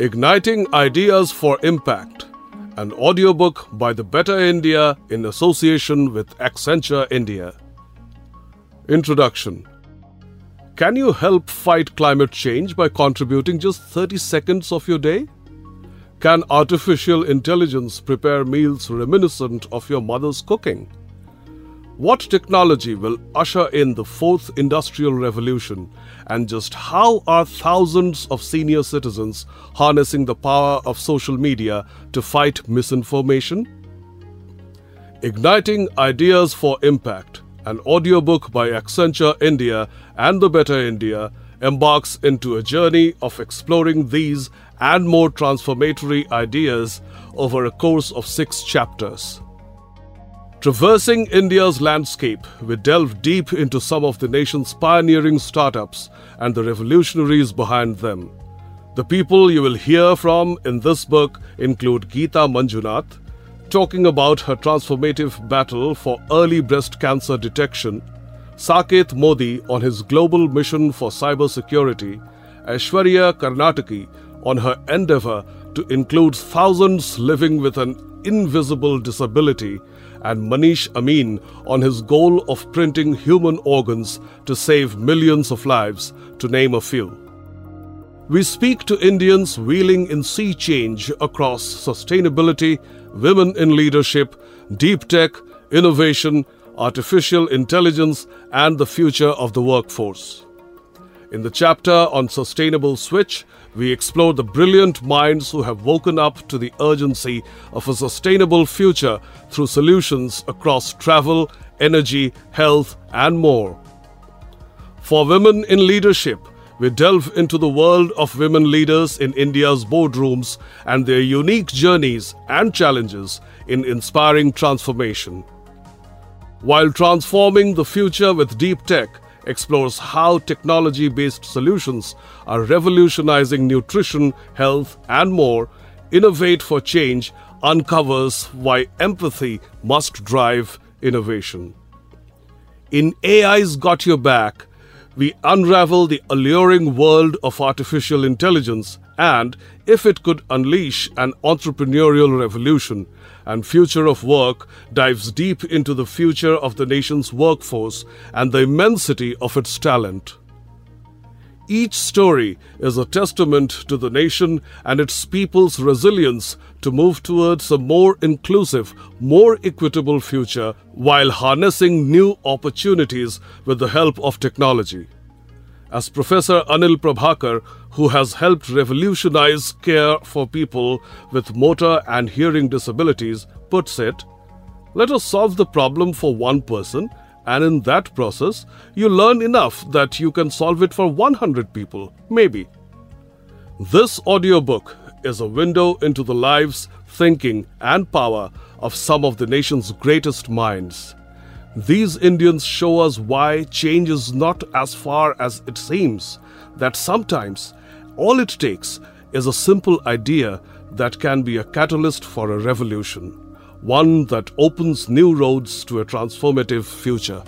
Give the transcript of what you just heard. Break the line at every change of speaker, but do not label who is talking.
Igniting Ideas for Impact, an audiobook by the Better India in association with Accenture India. Introduction Can you help fight climate change by contributing just 30 seconds of your day? Can artificial intelligence prepare meals reminiscent of your mother's cooking? What technology will usher in the fourth industrial revolution, and just how are thousands of senior citizens harnessing the power of social media to fight misinformation? Igniting Ideas for Impact, an audiobook by Accenture India and the Better India, embarks into a journey of exploring these and more transformatory ideas over a course of six chapters. Traversing India's landscape, we delve deep into some of the nation's pioneering startups and the revolutionaries behind them. The people you will hear from in this book include Geetha Manjunath, talking about her transformative battle for early breast cancer detection, Saket Modi on his global mission for cybersecurity, Aishwarya Karnataki on her endeavor to include thousands living with an invisible disability and Manish Amin on his goal of printing human organs to save millions of lives, to name a few. We speak to Indians wheeling in sea change across sustainability, women in leadership, deep tech, innovation, artificial intelligence, and the future of the workforce. In the chapter on sustainable switch, we explore the brilliant minds who have woken up to the urgency of a sustainable future through solutions across travel, energy, health, and more. For women in leadership, we delve into the world of women leaders in India's boardrooms and their unique journeys and challenges in inspiring transformation. While transforming the future with deep tech, explores how technology based solutions are revolutionizing nutrition, health, and more, Innovate for Change uncovers why empathy must drive innovation. In AI's Got Your Back, we unravel the alluring world of artificial intelligence and if it could unleash an entrepreneurial revolution and future of work dives deep into the future of the nation's workforce and the immensity of its talent. Each story is a testament to the nation and its people's resilience to move towards a more inclusive, more equitable future while harnessing new opportunities with the help of technology. As Professor Anil Prabhakar, who has helped revolutionize care for people with motor and hearing disabilities, puts it, let us solve the problem for one person, and in that process, you learn enough that you can solve it for 100 people, maybe. This audiobook is a window into the lives, thinking, and power of some of the nation's greatest minds. These Indians show us why change is not as far as it seems, that sometimes all it takes is a simple idea that can be a catalyst for a revolution, one that opens new roads to a transformative future.